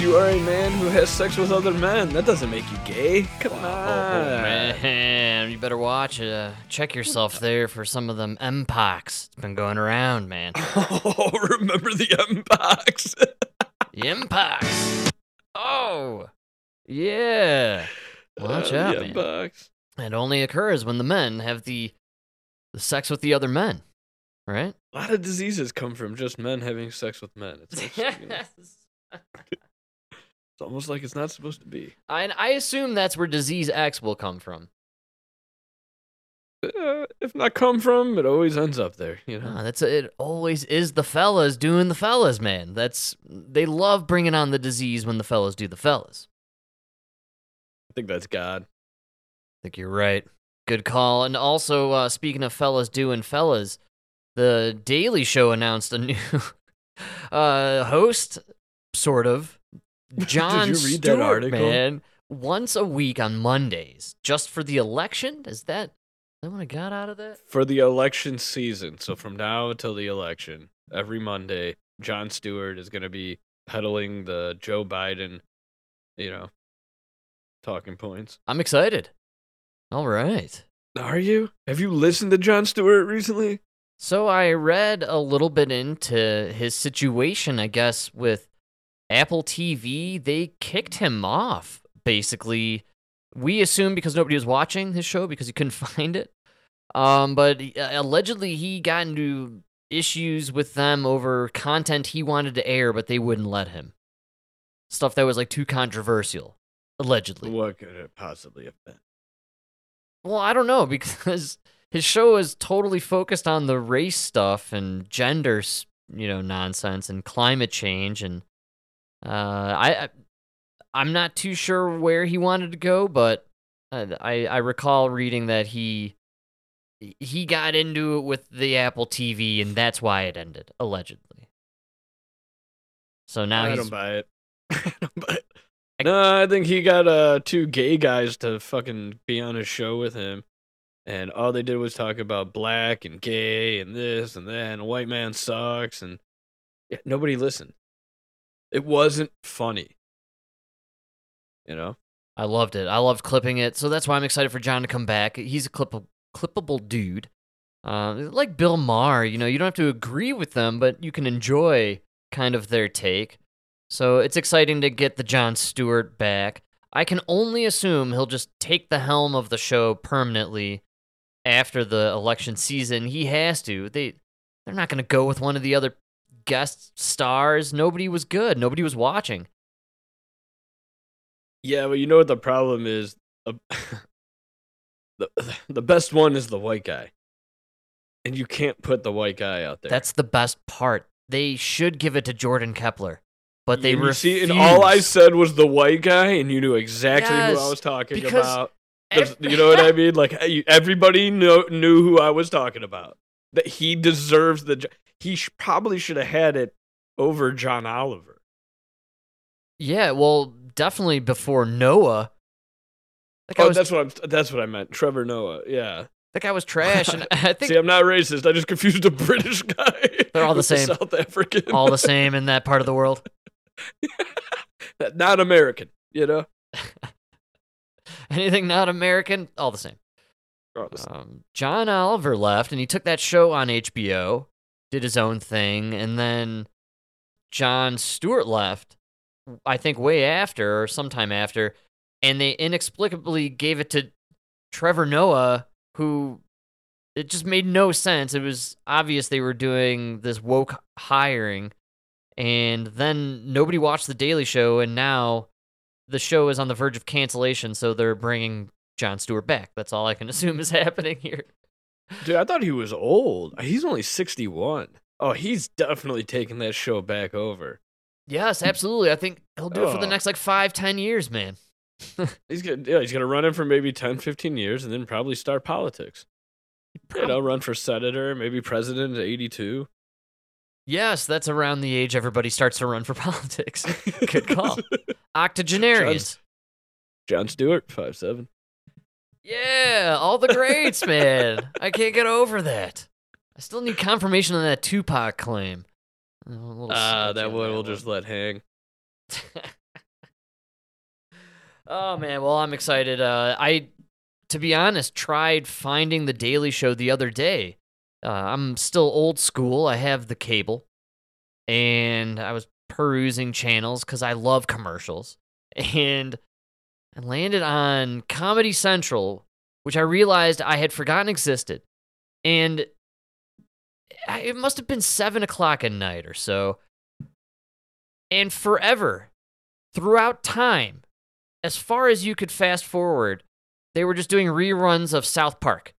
you are a man who has sex with other men. That doesn't make you gay. Come on. Oh man, you better watch. Uh, check yourself there for some of them M-Pox. It's been going around, man. Oh, remember the M-Pox? The M-Pox. Oh, yeah. Watch Uh, out, the man. M-Pox. It only occurs when the men have the the sex with the other men, right? A lot of diseases come from just men having sex with men. It's, know, it's almost like it's not supposed to be. I I assume that's where disease X will come from. Uh, if not come from, it always ends up there. You know. Ah, that's it. Always is the fellas doing the fellas, man. That's they love bringing on the disease when the fellas do the fellas. I think that's God. I think you're right. Good call. And also, uh, speaking of fellas doing fellas, the Daily Show announced a new uh, host, sort of. Jon you read that Stewart, man. Once a week on Mondays, just for the election. Is that, is that what I got out of that? For the election season, so from now until the election, every Monday, Jon Stewart is going to be peddling the Joe Biden, you know, talking points. I'm excited. All right. Are you? Have you listened to Jon Stewart recently? So I read a little bit into his situation, I guess, with Apple TV. They kicked him off, basically. We assume because nobody was watching his show because he couldn't find it. Um, but uh, allegedly he got into issues with them over content he wanted to air, but they wouldn't let him. Stuff that was like too controversial, allegedly. What could it possibly have been? Well, I don't know because his show is totally focused on the race stuff and gender, you know, nonsense and climate change and uh I I- I'm not too sure where he wanted to go, but I I recall reading that he he got into it with the Apple TV and that's why it ended allegedly. So now I he's don't buy it. I don't buy it. I- No, I think he got uh two gay guys to fucking be on his show with him, and all they did was talk about black and gay and this and that and white man sucks and yeah, nobody listened. It wasn't funny. You know, I loved it. I loved clipping it. So that's why I'm excited for Jon to come back. He's a clip- clippable dude. Uh, like Bill Maher, you know, you don't have to agree with them, but you can enjoy kind of their take. So it's exciting to get the Jon Stewart back. I can only assume he'll just take the helm of the show permanently after the election season. He has to. They they're not going to go with one of the other guest stars. Nobody was good. Nobody was watching. yeah, but you know what the problem is? Uh, the the best one is the white guy, and you can't put the white guy out there. That's the best part. They should give it to Jordan Klepper, but they refuse. see, and all I said was the white guy, and you knew exactly who I was talking about. 'Cause you know what I mean? Like everybody know, knew who I was talking about. That he deserves the. jo- He sh- probably should have had it over John Oliver. Yeah, well, definitely before Noah. That Oh, was, that's what I'm. That's what I meant. Trevor Noah. Yeah. that guy was trash, and I think See, I'm not racist. I just confused a British guy. They're all the same. South African. all the same in that part of the world. not American. You know. Anything not American, all the same. All the same. Um, John Oliver left, and he took that show on HBO, did his own thing, and then Jon Stewart left. I think way after or sometime after, and they inexplicably gave it to Trevor Noah, who it just made no sense. It was obvious they were doing this woke hiring, and then nobody watched the Daily Show, and now the show is on the verge of cancellation, so they're bringing Jon Stewart back. That's all I can assume is happening here. Dude, I thought he was old. He's only 61. Oh, he's definitely taking that show back over. Yes, absolutely. I think he'll do it for the Oh. next like five, ten years, man. He's gonna yeah, he's gonna run it for maybe 10, 15 years and then probably start politics. You know, run for senator, maybe president at 82. Yes, that's around the age everybody starts to run for politics. Good call. Octogenarians. Jon Stewart, five seven. Yeah, all the greats, man. I can't get over that. I still need confirmation on that Tupac claim. Little Ah, sketchy that one we'll just let hang. oh man, well I'm excited. Uh, I, to be honest, tried finding the Daily Show the other day. Uh, I'm still old school. I have the cable, and I was perusing channels because I love commercials, and I landed on Comedy Central, which I realized I had forgotten existed, and it must have been seven o'clock at night or so. And forever, throughout time, as far as you could fast forward, they were just doing reruns of South Park.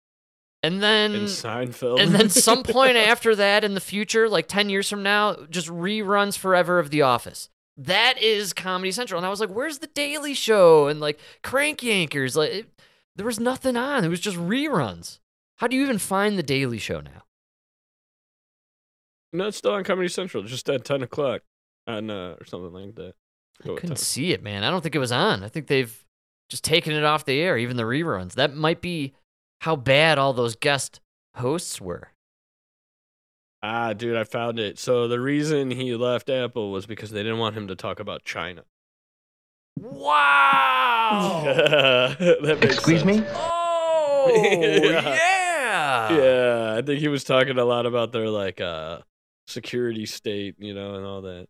And then In Seinfeld. and then some point after that in the future, like 10 years from now, just reruns forever of The Office. That is Comedy Central. And I was like, where's the Daily Show and like Crank Yankers? Like it, there was nothing on. It was just reruns. How do you even find the Daily Show now? no, it's still on Comedy Central, just at ten o'clock, on uh, or something like that. I with couldn't time. see it, man. I don't think it was on. I think they've just taken it off the air, even the reruns. That might be how bad all those guest hosts were. Ah, dude, I found it. So the reason he left Apple was because they didn't want him to talk about China. Wow! that makes Excuse sense. me? Oh, Yeah. yeah. Yeah, I think he was talking a lot about their like uh security state, you know, and all that.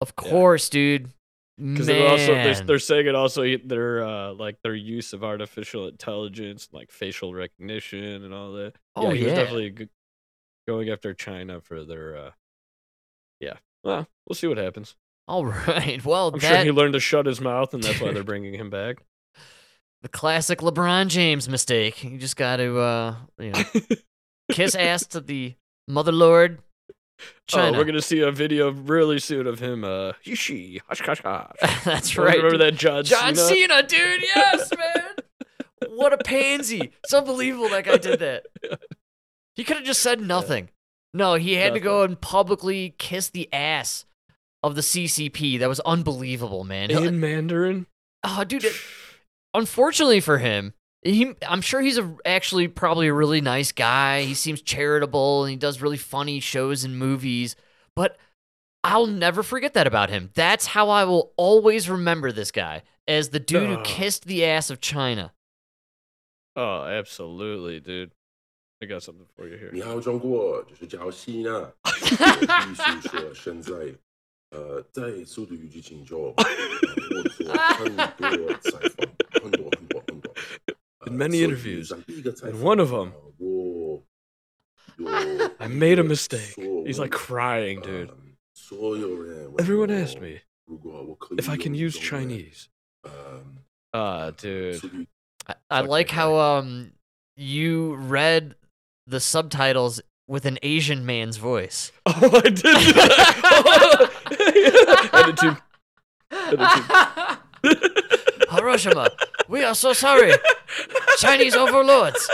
Of course, dude. Because they're also they're, they're saying it also their uh like their use of artificial intelligence, like facial recognition and all that. Oh, he was yeah. definitely g- going after China for their. uh Yeah, well, we'll see what happens. All right. Well, I'm that sure he learned to shut his mouth, and that's why they're bringing him back. the classic LeBron James mistake. You just got to, uh, you know, kiss ass to the mother lord. China. Oh, we're gonna see a video really soon of him. Uh, Yishi, hush, hush, hush. That's right. Remember that John, John Cena? Cena, dude. Yes, man. what a pansy. It's unbelievable that guy did that. He could have just said nothing. No, he had to go and publicly kiss the ass of the CCP. That was unbelievable, man. in Mandarin. Oh, dude. It, unfortunately for him, he, I'm sure he's a, actually probably a really nice guy. He seems charitable and he does really funny shows and movies. But I'll never forget that about him. That's how I will always remember this guy as the dude who kissed the ass of China. Oh, absolutely, dude. I got something for you here. 你还有中国就是叫西呢，我必须说现在呃在速度与激情中，呃我做很多采访，很多很多很多。呃 In many 所以 interviews, 像第一个采 and 访 one of 'em, 呃我有 I made a 一个 mistake. 所 He's like 问 crying, dude. 呃所有人问 Everyone 我 asked me 如果我可以 if I can 用 use 中文 Chinese. 呃 Ah, dude. 速度 I, I Fuck like that how um you read the subtitles with an Asian man's voice. Oh, I did that. Attitude. Attitude. Hiroshima, we are so sorry. Chinese overlords.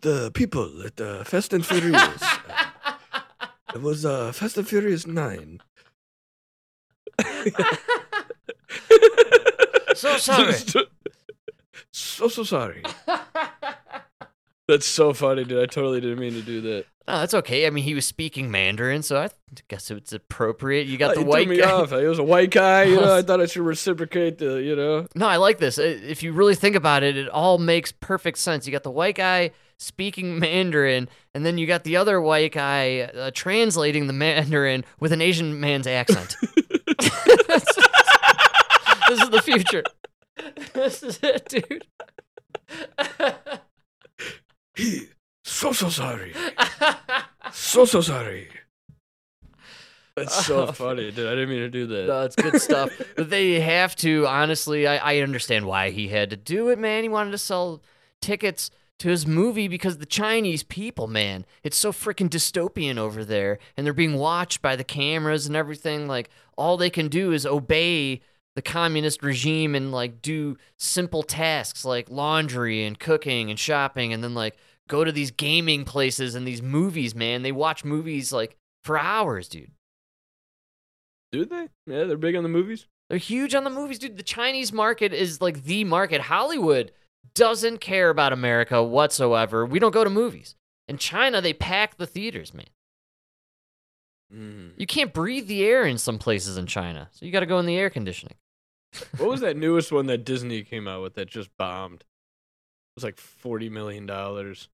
the people at uh, Fast and Furious. it was uh, Fast and Furious 9. So sorry. so, so sorry. That's so funny, dude. I totally didn't mean to do that. No, that's okay. I mean, he was speaking Mandarin, so I guess it's appropriate. You got Uh, the it white threw me guy. off. He was a white guy. You know, I thought I should reciprocate the, you know. No, I like this. Uh, If you really think about it, it all makes perfect sense. You got the white guy speaking Mandarin, and then you got the other white guy uh, translating the Mandarin with an Asian man's accent. this is the future. This is it, dude. He, so, so sorry. So, so sorry. That's so Oh. funny, dude. I didn't mean to do that. No, it's good stuff. but they have to, honestly, I, I understand why he had to do it, man. He wanted to sell tickets to his movie because the Chinese people, man, it's so freaking dystopian over there. And they're being watched by the cameras and everything. Like, all they can do is obey the communist regime and, like, do simple tasks like laundry and cooking and shopping and then, like, go to these gaming places and these movies, man. They watch movies, like, for hours, dude. Do they? Yeah, they're big on the movies. They're huge on the movies, dude. The Chinese market is like the market. Hollywood doesn't care about America whatsoever. We don't go to movies. In China, they pack the theaters, man. Mm. You can't breathe the air in some places in China, so you got to go in the air conditioning. What was that newest one that Disney came out with that just bombed? It was like forty million dollars.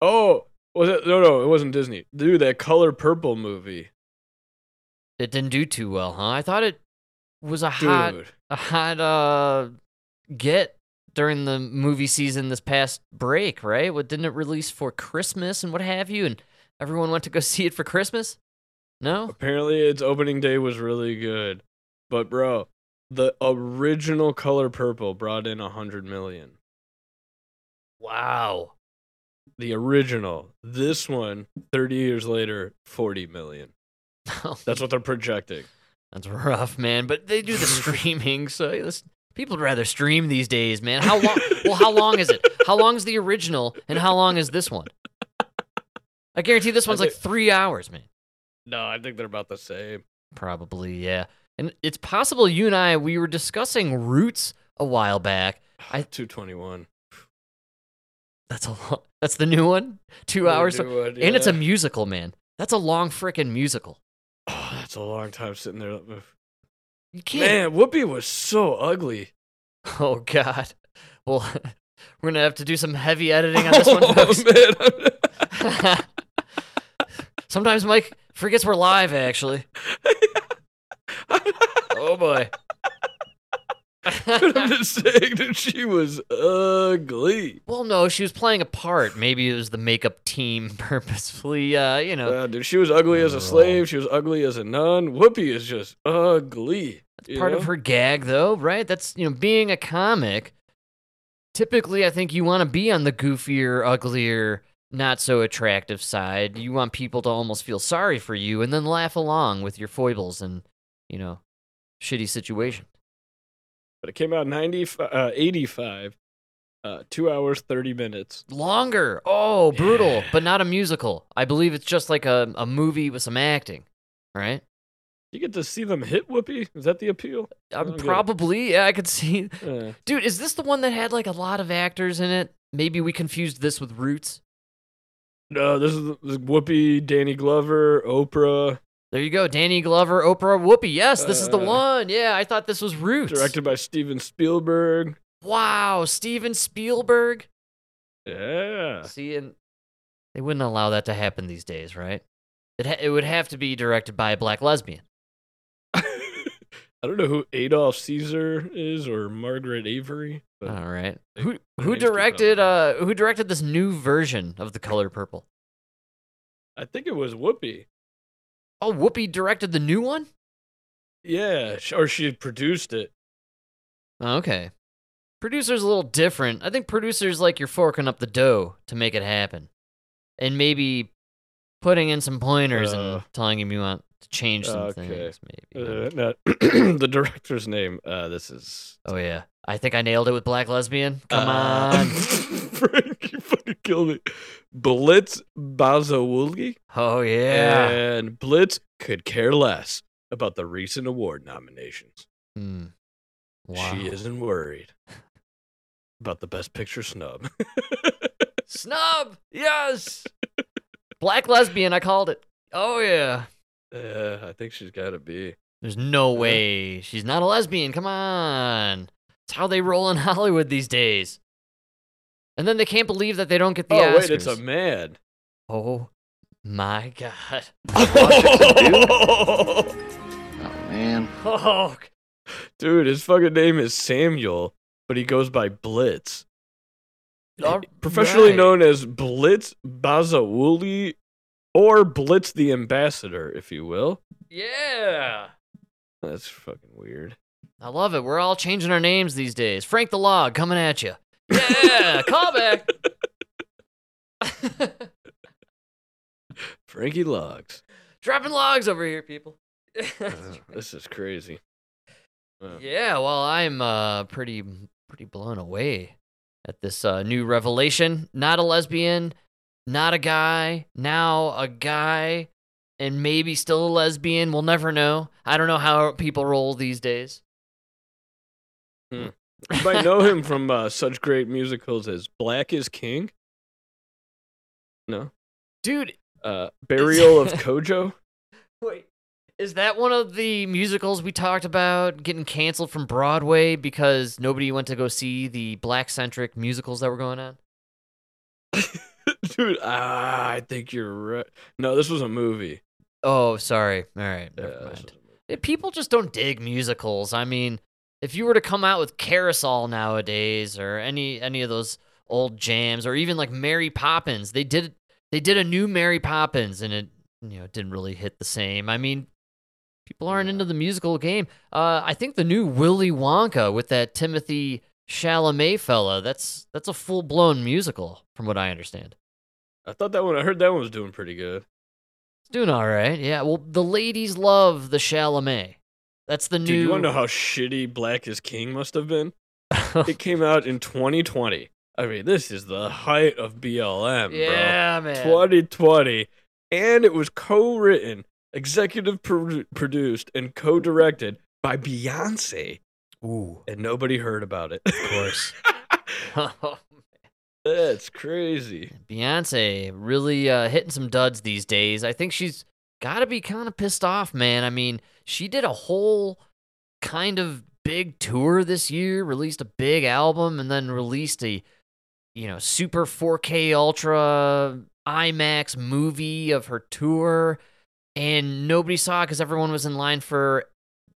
Oh, was it? No, no, it wasn't Disney. Dude, that Color Purple movie. It didn't do too well, huh? I thought it was a hot, Dude, a hot uh get during the movie season this past break, right? What didn't it release for Christmas and what have you? And everyone went to go see it for Christmas. No, apparently its opening day was really good, but bro, the original Color Purple brought in a hundred million. wow. The original. This one, 30 years later, 40 million. That's what they're projecting. That's rough, man. But they do the streaming, so people would rather stream these days, man. How long? well, how long is it? How long is the original, and how long is this one? I guarantee this one's like three hours, man. No, I think they're about the same. Probably, yeah. And it's possible you and I we were discussing Roots a while back. I- 221. That's a long, that's the new one, two hours, New one, and it's a musical, man. That's a long freaking musical. Oh, that's a long time sitting there. You can't. Man, Whoopi was so ugly. Oh God. Well, we're gonna have to do some heavy editing on this one, oh. Sometimes Mike forgets we're live, actually. Oh boy. I'm just saying that she was ugly. well, no, she was playing a part. Maybe it was the makeup team purposefully, uh, you know, Uh, dude, she was ugly as a Oh. slave. She was ugly as a nun. Whoopi is just ugly. you part of her gag, though, right? That's, you know, being a comic. Typically, I think you want to be on the goofier, uglier, not so attractive side. You want people to almost feel sorry for you and then laugh along with your foibles and, you know, shitty situation. But it came out 90, uh, 85, uh, two hours, 30 minutes. Longer. Oh, brutal, Yeah. but not a musical. I believe it's just like a, a movie with some acting, right? You get to see them hit Whoopi? Is that the appeal? Um, Okay. probably, yeah, I could see. Uh, Dude, is this the one that had like a lot of actors in it? Maybe we confused this with Roots. no, this is, this is Whoopi, Danny Glover, Oprah, There you go, Danny Glover, Oprah, Whoopi. Yes, this is the Uh, one. Yeah, I thought this was Roots. directed by Steven Spielberg. Wow, Steven Spielberg. Yeah. See, and they wouldn't allow that to happen these days, right? It ha- it would have to be directed by a black lesbian. I don't know who Adolph Caesar is or Margaret Avery, but All right. they- Who who directed uh who directed this new version of The Color Purple? I think it was Whoopi. Oh, Whoopi directed the new one? Yeah, or she produced it. Okay. Producer's a little different. I think producer's like you're forking up the dough to make it happen. And maybe putting in some pointers Uh, and telling him you want to change some okay. things, maybe. Uh, no, the director's name. Uh, this is. oh, yeah. I think I nailed it with Black Lesbian. Come uh, on. Frank, you fucking killed me. Blitz Bazawule Oh, yeah. and Blitz could care less about the recent award nominations. Hmm. Wow. She isn't worried about the best picture snub. Snub! Yes! Black Lesbian, I called it. Oh, yeah. Uh, I think she's got to be. There's no Yeah. way she's not a lesbian. Come on. It's how they roll in Hollywood these days. And then they can't believe that they don't get the oh Oscars. wait, it's a man. Oh my god. Oh man. Oh, Dude, his fucking name is Samuel, but he goes by Blitz. All Professionally right. known as Blitz Bazawule or Blitz the Ambassador, if you will. yeah. That's fucking weird. I love it. We're all changing our names these days. Frank the Log coming at you. Yeah, call back. Frankie Logs. Dropping logs over here, people. Uh, this is crazy. Uh, Yeah, well, I'm uh pretty pretty blown away at this uh, new revelation. Not a lesbian, not a guy, now a guy, and maybe still a lesbian. We'll never know. I don't know how people roll these days. You might know him from uh, such great musicals as Black is King. No. Dude, Uh, Burial of Kojo. Wait, is that one of the musicals we talked about getting canceled from Broadway because nobody went to go see the black centric musicals that were going on? Dude, ah, I think you're right. No, this was a movie. Oh, sorry. All right, Yeah, never this mind. was a movie. Eh, People just don't dig musicals. I mean, if you were to come out with Carousel nowadays, or any any of those old jams, or even like Mary Poppins, they did they did a new Mary Poppins, and it you know didn't really hit the same. I mean, people aren't into the musical game. Uh, I think the new Willy Wonka with that Timothée Chalamet fella, that's that's a full blown musical, from what I understand. I thought that one. I heard that one was doing pretty good. It's doing all right. Yeah. Well, the ladies love the Chalamet. That's the Dude, new. you want to know how shitty Black is King must have been? It came out in 2020. I mean, this is the height of BLM, bro. yeah, man. 2020, and it was co-written, executive pro- produced, and co-directed by Beyonce, Ooh, and nobody heard about it. of course. Oh. That's crazy. Beyonce really uh, hitting some duds these days. I think she's got to be kind of pissed off, man. I mean, she did a whole kind of big tour this year, released a big album, and then released a, you know, super 4K Ultra IMAX movie of her tour, and nobody saw it because everyone was in line for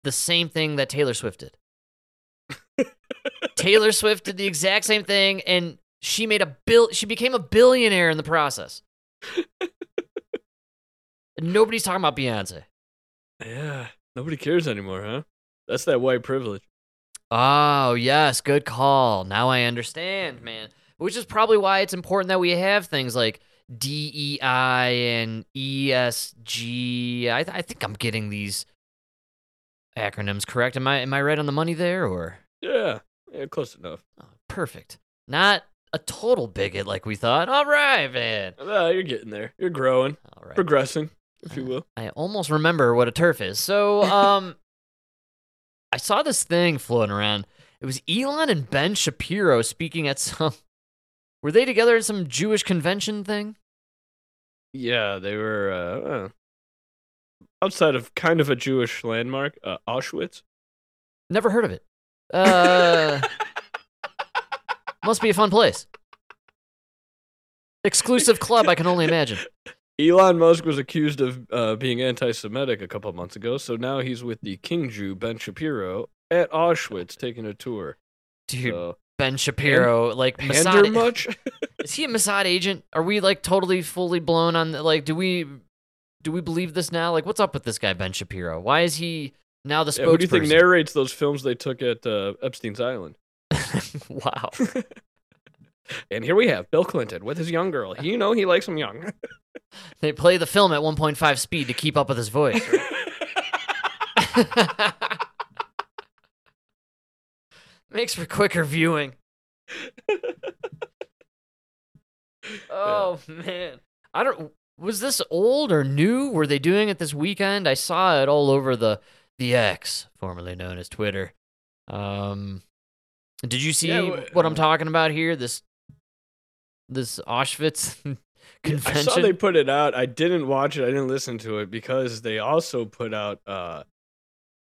the same thing that Taylor Swift did. Taylor Swift did the exact same thing, and she made a bill. She became a billionaire in the process. Nobody's talking about Beyonce. Yeah, nobody cares anymore, huh? That's that white privilege. Oh yes, good call. Now I understand, man. Which is probably why it's important that we have things like DEI and ESG. I, th- I think I'm getting these acronyms correct. Am I am I right on the money there, or Yeah, yeah, close enough. oh, perfect? Not a total bigot like we thought. All right, man. You're getting there. You're growing, All right. progressing, if you will. I almost remember what a turf is. So, um, I saw this thing floating around. It was Elon and Ben Shapiro speaking at some. Were they together at some Jewish convention thing? Yeah, they were uh, uh, outside of kind of a Jewish landmark, uh, Auschwitz. Never heard of it. Uh, must be a fun place. Exclusive club, I can only imagine. Elon Musk was accused of uh, being anti-Semitic a couple months ago, so now he's with the King Jew Ben Shapiro at Auschwitz taking a tour. Dude, So, Ben Shapiro, like Pander Mossad. much? Is he a Mossad agent? Are we like totally fully blown on the, like do we do we believe this now? Like what's up with this guy Ben Shapiro? Why is he now the Yeah, who do you think narrates those films they took at uh, Epstein's Island? wow. And here we have Bill Clinton with his young girl. You know he likes him young. They play the film at 1.5 speed to keep up with his voice. right? Makes for quicker viewing. Oh man. I don't was this old or new? Were they doing it this weekend? I saw it all over the the X, formerly known as Twitter. Um did you see Yeah, what I'm talking about here? This this Auschwitz convention. I saw they put it out. I didn't watch it. I didn't listen to it because they also put out uh,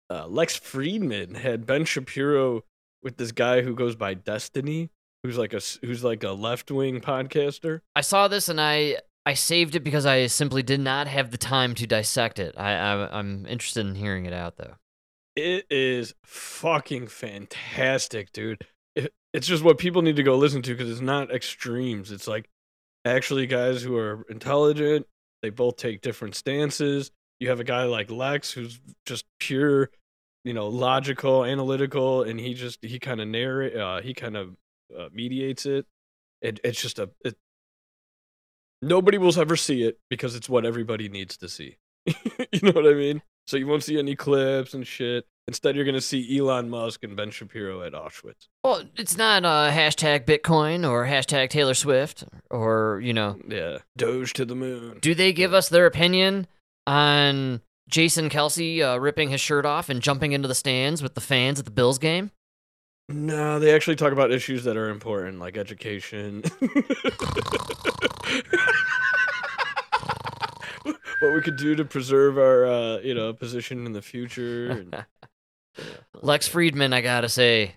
uh, Lex Fridman had Ben Shapiro with this guy who goes by Destiny, who's like a who's like a left wing podcaster. I saw this and I I saved it because I simply did not have the time to dissect it. I, I I'm interested in hearing it out though. It is fucking fantastic, dude. It, it's just what people need to go listen to because it's not extremes. It's like actually guys who are intelligent. They both take different stances. You have a guy like Lex who's just pure, you know, logical, analytical, and he just he kind of narrate, uh, he kind of uh, mediates it. It it's just a it, nobody will ever see it because it's what everybody needs to see. you know what I mean? So you won't see any clips and shit. Instead, you're gonna see Elon Musk and Ben Shapiro at Auschwitz. Well, it's not uh, hashtag Bitcoin or hashtag Taylor Swift or you know. Yeah, Doge to the moon. Do they give us their opinion on Jason Kelce uh, ripping his shirt off and jumping into the stands with the fans at the Bills game? No, they actually talk about issues that are important, like education. what we could do to preserve our, uh, you know, position in the future. And, Lex Fridman, I gotta say, a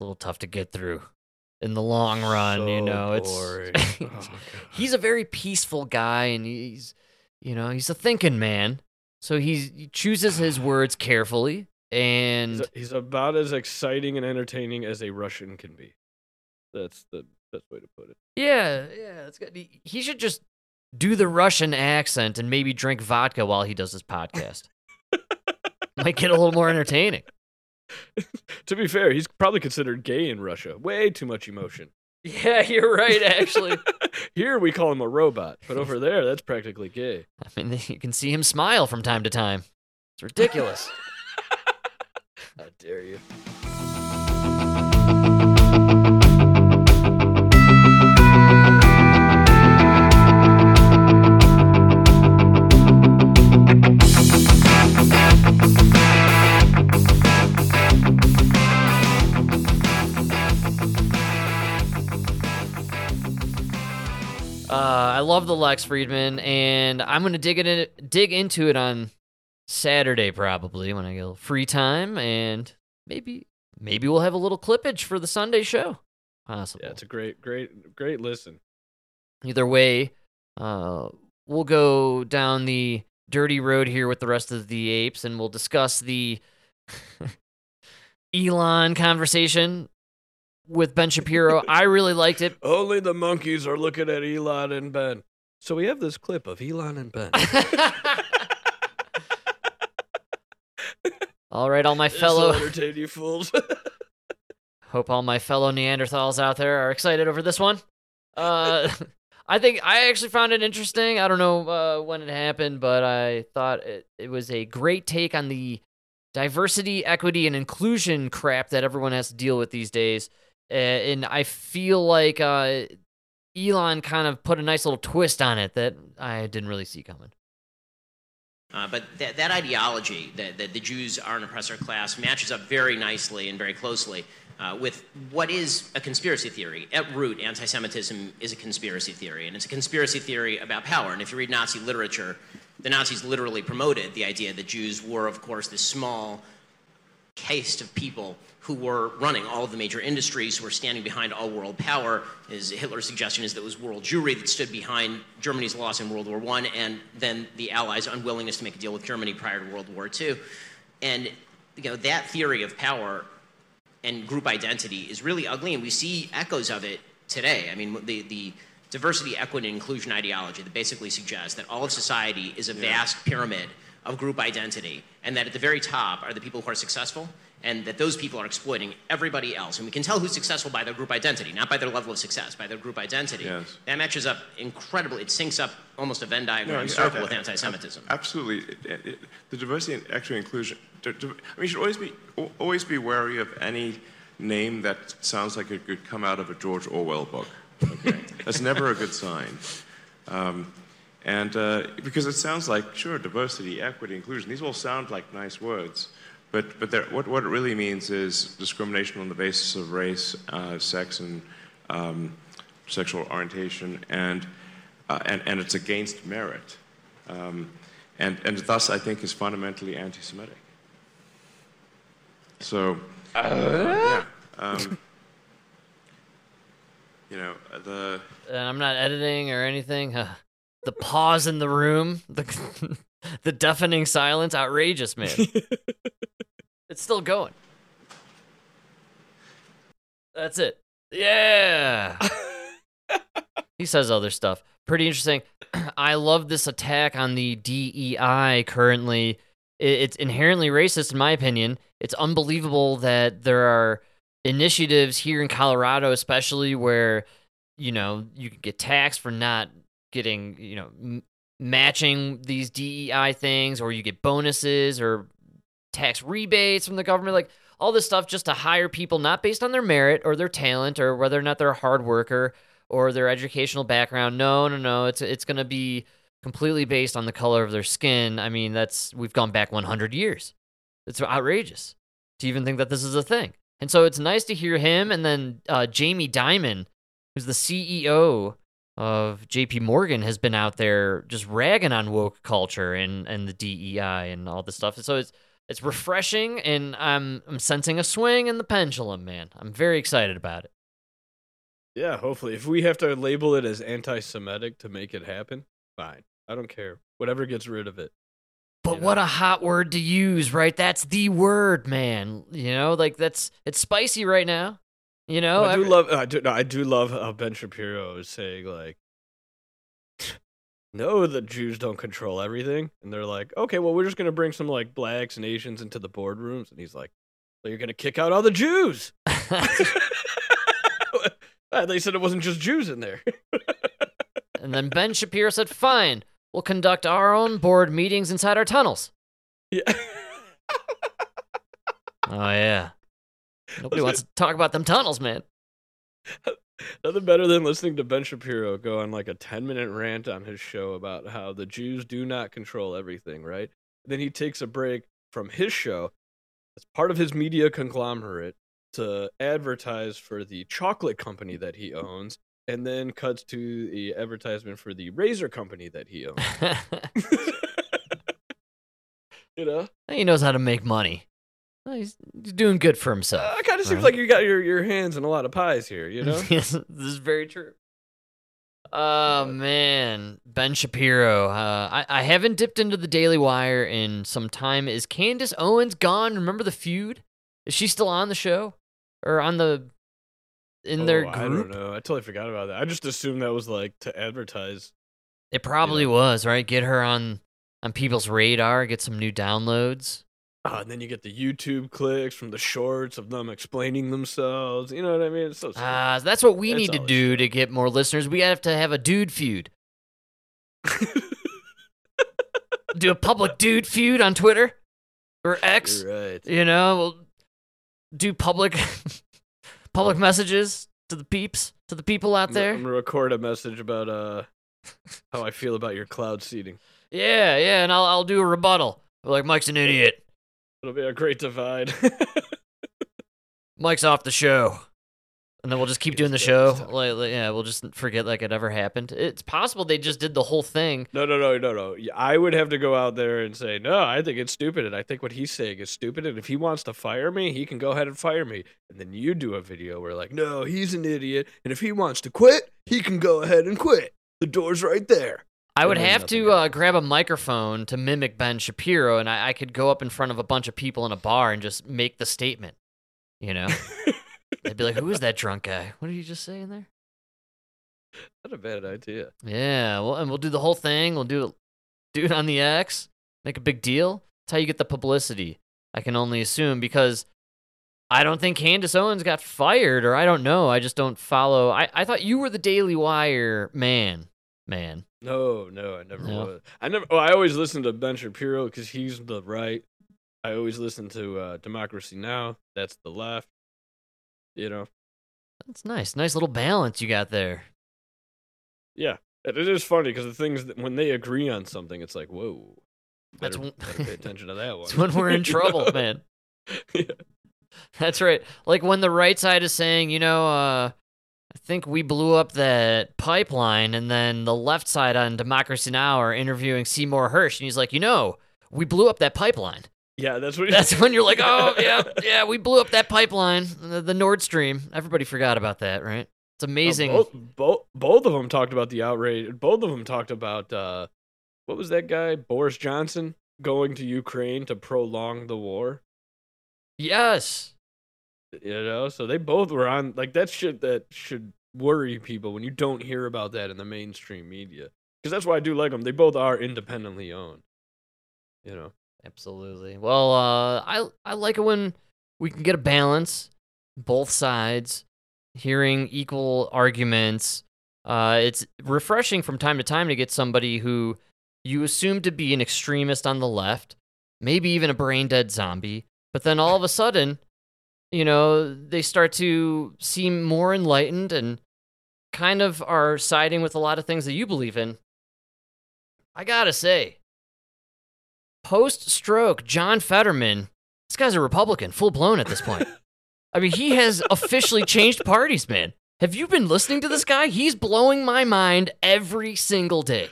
little tough to get through in the long run. you know, it's Oh, he's a very peaceful guy, and he's you know he's a thinking man. So he's, he chooses his words carefully, and he's, he's about as exciting and entertaining as a Russian can be. That's the best way to put it. yeah, yeah, that's good. He, he should just do the Russian accent and maybe drink vodka while he does his podcast. Might get a little more entertaining. To be fair, he's probably considered gay in Russia. Way too much emotion. Yeah, you're right. Actually, Here we call him a robot, but over there, that's practically gay. I mean, you can see him smile from time to time. It's ridiculous. How dare you? Uh, I love the Lex Fridman, and I'm gonna dig it dig into it on Saturday probably when I get a little free time, and maybe maybe we'll have a little clippage for the Sunday show. Possible. Yeah, it's a great, great, great listen. Either way, uh, we'll go down the dirty road here with the rest of the apes, and we'll discuss the Elon conversation with Ben Shapiro. I really liked it. Only the monkeys are looking at Elon and Ben. So we have this clip of Elon and Ben. all right, all my fellow entertain you fools. hope all my fellow Neanderthals out there are excited over this one. Uh, I think I actually found it interesting. I don't know uh, when it happened, but I thought it, it was a great take on the diversity, equity, and inclusion crap that everyone has to deal with these days. And I feel like uh, Elon kind of put a nice little twist on it that I didn't really see coming. Uh, but that, that ideology that, that the Jews are an oppressor class matches up very nicely and very closely uh, with what is a conspiracy theory. At root, anti Semitism is a conspiracy theory, and it's a conspiracy theory about power. And if you read Nazi literature, the Nazis literally promoted the idea that Jews were, of course, this small caste of people who were running all of the major industries, who were standing behind all world power. His Hitler's suggestion is that it was world Jewry that stood behind Germany's loss in World War I, and then the Allies' unwillingness to make a deal with Germany prior to World War II. And you know that theory of power and group identity is really ugly, and we see echoes of it today. I mean, the the diversity, equity, and inclusion ideology that basically suggests that all of society is a vast pyramid of group identity, and that at the very top are the people who are successful, and that those people are exploiting everybody else. And we can tell who's successful by their group identity, not by their level of success, by their group identity. Yes. That matches up incredibly. It syncs up almost a Venn diagram I- circle I- with I- anti-Semitism. Absolutely, It- it- the diversity and actually inclusion. I mean, you should always be always be wary of any name that sounds like it could come out of a George Orwell book. Okay, that's never a good sign. Um, and uh, because it sounds like sure, diversity, equity, inclusion. These all sound like nice words, but but what what it really means is discrimination on the basis of race, uh, sex, and um, sexual orientation, and uh, and and it's against merit, um, and and thus I think is fundamentally anti-Semitic. So, uh, yeah, um, you know the and I'm not editing or anything. Uh, the pause in the room, the the deafening silence, outrageous, man. it's still going. That's it. Yeah. he says other stuff. Pretty interesting. I love this attack on the DEI currently. It's inherently racist, in my opinion. It's unbelievable that there are initiatives here in Colorado, especially where you know you could get taxed for not getting you know m- matching these DEI things, or you get bonuses or tax rebates from the government, like all this stuff just to hire people not based on their merit or their talent or whether or not they're a hard worker or their educational background. No, no, no. It's it's going to be completely based on the color of their skin. I mean, that's we've gone back 100 years. It's outrageous to even think that this is a thing. And so it's nice to hear him and then uh, Jamie Dimon, who's the CEO of JP Morgan has been out there just ragging on woke culture and, and the DEI and all this stuff. So it's it's refreshing and I'm I'm sensing a swing in the pendulum, man. I'm very excited about it. Yeah, hopefully. If we have to label it as anti-Semitic to make it happen, fine. I don't care. Whatever gets rid of it. But You what know? a hot word to use, right? That's the word, man. You know, like that's it's spicy right now. You know, I do every- love. I do. No, I do love how Ben Shapiro is saying like, "No, the Jews don't control everything," and they're like, "Okay, well, we're just gonna bring some like blacks and Asians into the boardrooms," and he's like, "So you're gonna kick out all the Jews?" Ah, they said it wasn't just Jews in there. and then Ben Shapiro said, "Fine, we'll conduct our own board meetings inside our tunnels." yeah. Oh yeah. Nobody wants to talk about them tunnels, man. Nothing better than listening to Ben Shapiro go on like a 10 minute rant on his show about how the Jews do not control everything, right? Then he takes a break from his show as part of his media conglomerate to advertise for the chocolate company that he owns and then cuts to the advertisement for the razor company that he owns. you know? he knows how to make money. He's, he's doing good for himself. Uh, it kind of seems right? like you got your, your hands in a lot of pies here, you know? yes, this is very true. Oh man, Ben Shapiro. Uh, I I haven't dipped into the Daily Wire in some time. Is Candace Owens gone? Remember the feud? Is she still on the show or on the in their Oh, group? I don't know. I totally forgot about that. I just assumed that was like to advertise. It probably know. was right. Get her on on people's radar. Get some new downloads. Oh, and then you get the YouTube clicks from the shorts of them explaining themselves. You know what I mean? It's so. Ah, that's what we That's need to do to get more listeners. We have to have a dude feud. Do a public dude feud on Twitter or X. You're right. You know, we'll do public public messages to the peeps, to the people out there. I'm gonna record a message about uh how I feel about your cloud seeding. Yeah, yeah, and I'll I'll do a rebuttal. Like Mike's an idiot. It'll be a great divide. Mike's off the show. And then we'll just keep doing the show. Like, like, yeah, we'll just forget like it ever happened. It's possible they just did the whole thing. no, no, no, no, no. I would have to go out there and say, no, I think it's stupid, and I think what he's saying is stupid. And if he wants to fire me, he can go ahead and fire me. And then you do a video where like, no, he's an idiot, and if he wants to quit, he can go ahead and quit. The door's right there. I would have to uh, grab a microphone to mimic Ben Shapiro, and I, I could go up in front of a bunch of people in a bar and just make the statement. You know, they'd be like, "Who is that drunk guy? What are you just saying there?" Not a bad idea. Yeah, well, and we'll do the whole thing. We'll do it, do it on the X. Make a big deal. That's how you get the publicity. I can only assume because I don't think Candace Owens got fired, or I don't know. I just don't follow. I, I thought you were the Daily Wire man, man. No, no, I never No? was. I never. Oh, I always listen to Ben Shapiro because he's the right. I always listen to uh, Democracy Now. That's the left. You know. That's nice. Nice little balance you got there. Yeah, it is funny because the things that when they agree on something, it's like, whoa. That's Better, when- better pay attention to that one. It's when we're in trouble, man. Yeah. That's right. Like when the right side is saying, you know, uh, I think we blew up that pipeline, and then the left side on Democracy Now! are interviewing Seymour Hersh, and he's like, you know, we blew up that pipeline. Yeah, that's what. That's when you're like, oh, yeah, yeah, we blew up that pipeline, the, the Nord Stream. Everybody forgot about that, right? It's amazing. both, both, both of them talked about the outrage. Both of them talked about uh, what was that guy Boris Johnson going to Ukraine to prolong the war. yes. You know, so they both were on like that shit that should worry people when you don't hear about that in the mainstream media. Because that's why I do like them. They both are independently owned. You know. Absolutely. Well, uh, I I like it when we can get a balance, both sides, hearing equal arguments. Uh, it's refreshing from time to time to get somebody who you assume to be an extremist on the left, maybe even a brain dead zombie, but then all of a sudden, you know, they start to seem more enlightened and kind of are siding with a lot of things that you believe in. I gotta say, post stroke, John Fetterman, this guy's a Republican, full blown at this point. I mean, he has officially changed parties, man. Have you been listening to this guy? He's blowing my mind every single day.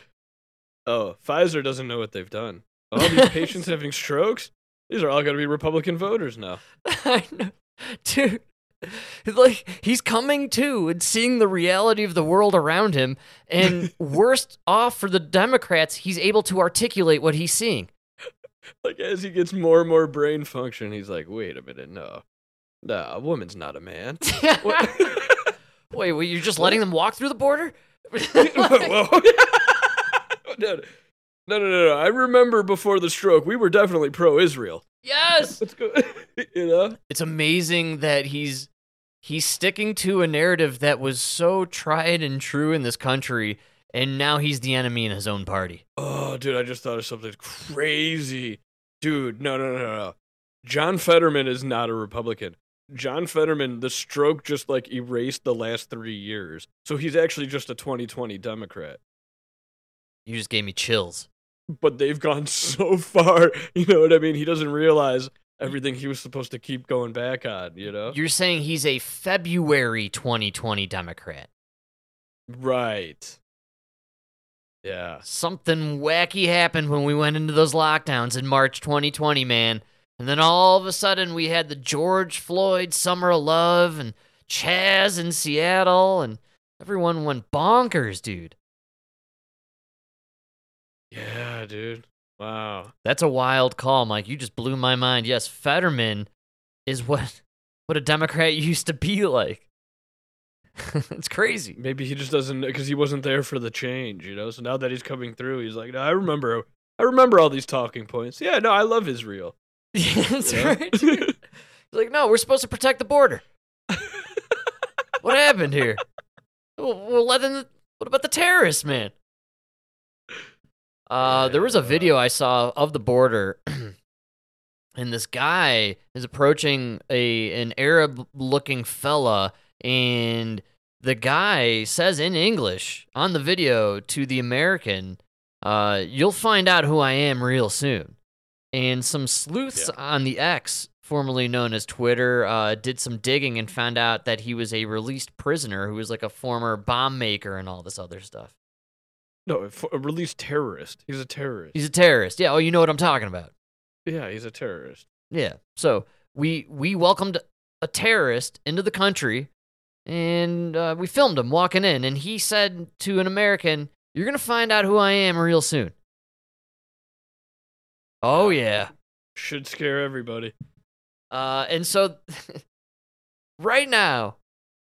Oh, Pfizer doesn't know what they've done. All these patients having strokes. These are all going to be Republican voters now. I know. Dude, like he's coming to and seeing the reality of the world around him and worst off for the Democrats, he's able to articulate what he's seeing. Like as he gets more and more brain function, he's like, "Wait a minute, no, no, a woman's not a man." Wait, well, you're just letting them walk through the border? Whoa. no, no, no, no, no. No. I remember before the stroke, we were definitely pro-Israel. yes. Let's go. you know. It's amazing that he's he's sticking to a narrative that was so tried and true in this country and now he's the enemy in his own party. Oh, dude, I just thought of something crazy. Dude, no, no, no, no. John Fetterman is not a Republican. John Fetterman, the stroke just like erased the last three years. So he's actually just a 2020 Democrat. You just gave me chills. But they've gone so far. You know what I mean? He doesn't realize everything he was supposed to keep going back on, you know? You're saying he's a February 2020 Democrat. Right. Yeah. Something wacky happened when we went into those lockdowns in March 2020, man. And then all of a sudden we had the George Floyd Summer of Love and Chaz in Seattle and everyone went bonkers, dude. Yeah, dude. Wow. That's a wild call, Mike. You just blew my mind. Yes, Fetterman is what what a Democrat used to be like. it's crazy. Maybe he just doesn't because he wasn't there for the change, you know. So now that he's coming through, he's like, no, I remember, I remember all these talking points. Yeah, no, I love Israel. That's Yeah. right. He's like, no, we're supposed to protect the border. what happened here? Well, the, what about the terrorists, man? Uh, there was a video I saw of the border, and this guy is approaching a an Arab-looking fella, and the guy says in English on the video to the American, uh, "You'll find out who I am real soon." And some sleuths Yeah. on the X, formerly known as Twitter, uh, did some digging and found out that he was a released prisoner who was like a former bomb maker and all this other stuff. No, a released terrorist. He's a terrorist. He's a terrorist. Yeah, oh, you know what I'm talking about. yeah, he's a terrorist. Yeah. So we we welcomed a terrorist into the country, and uh, we filmed him walking in, and he said to an American, "You're gonna find out who I am real soon." Oh yeah. Should scare everybody. Uh, and so right now,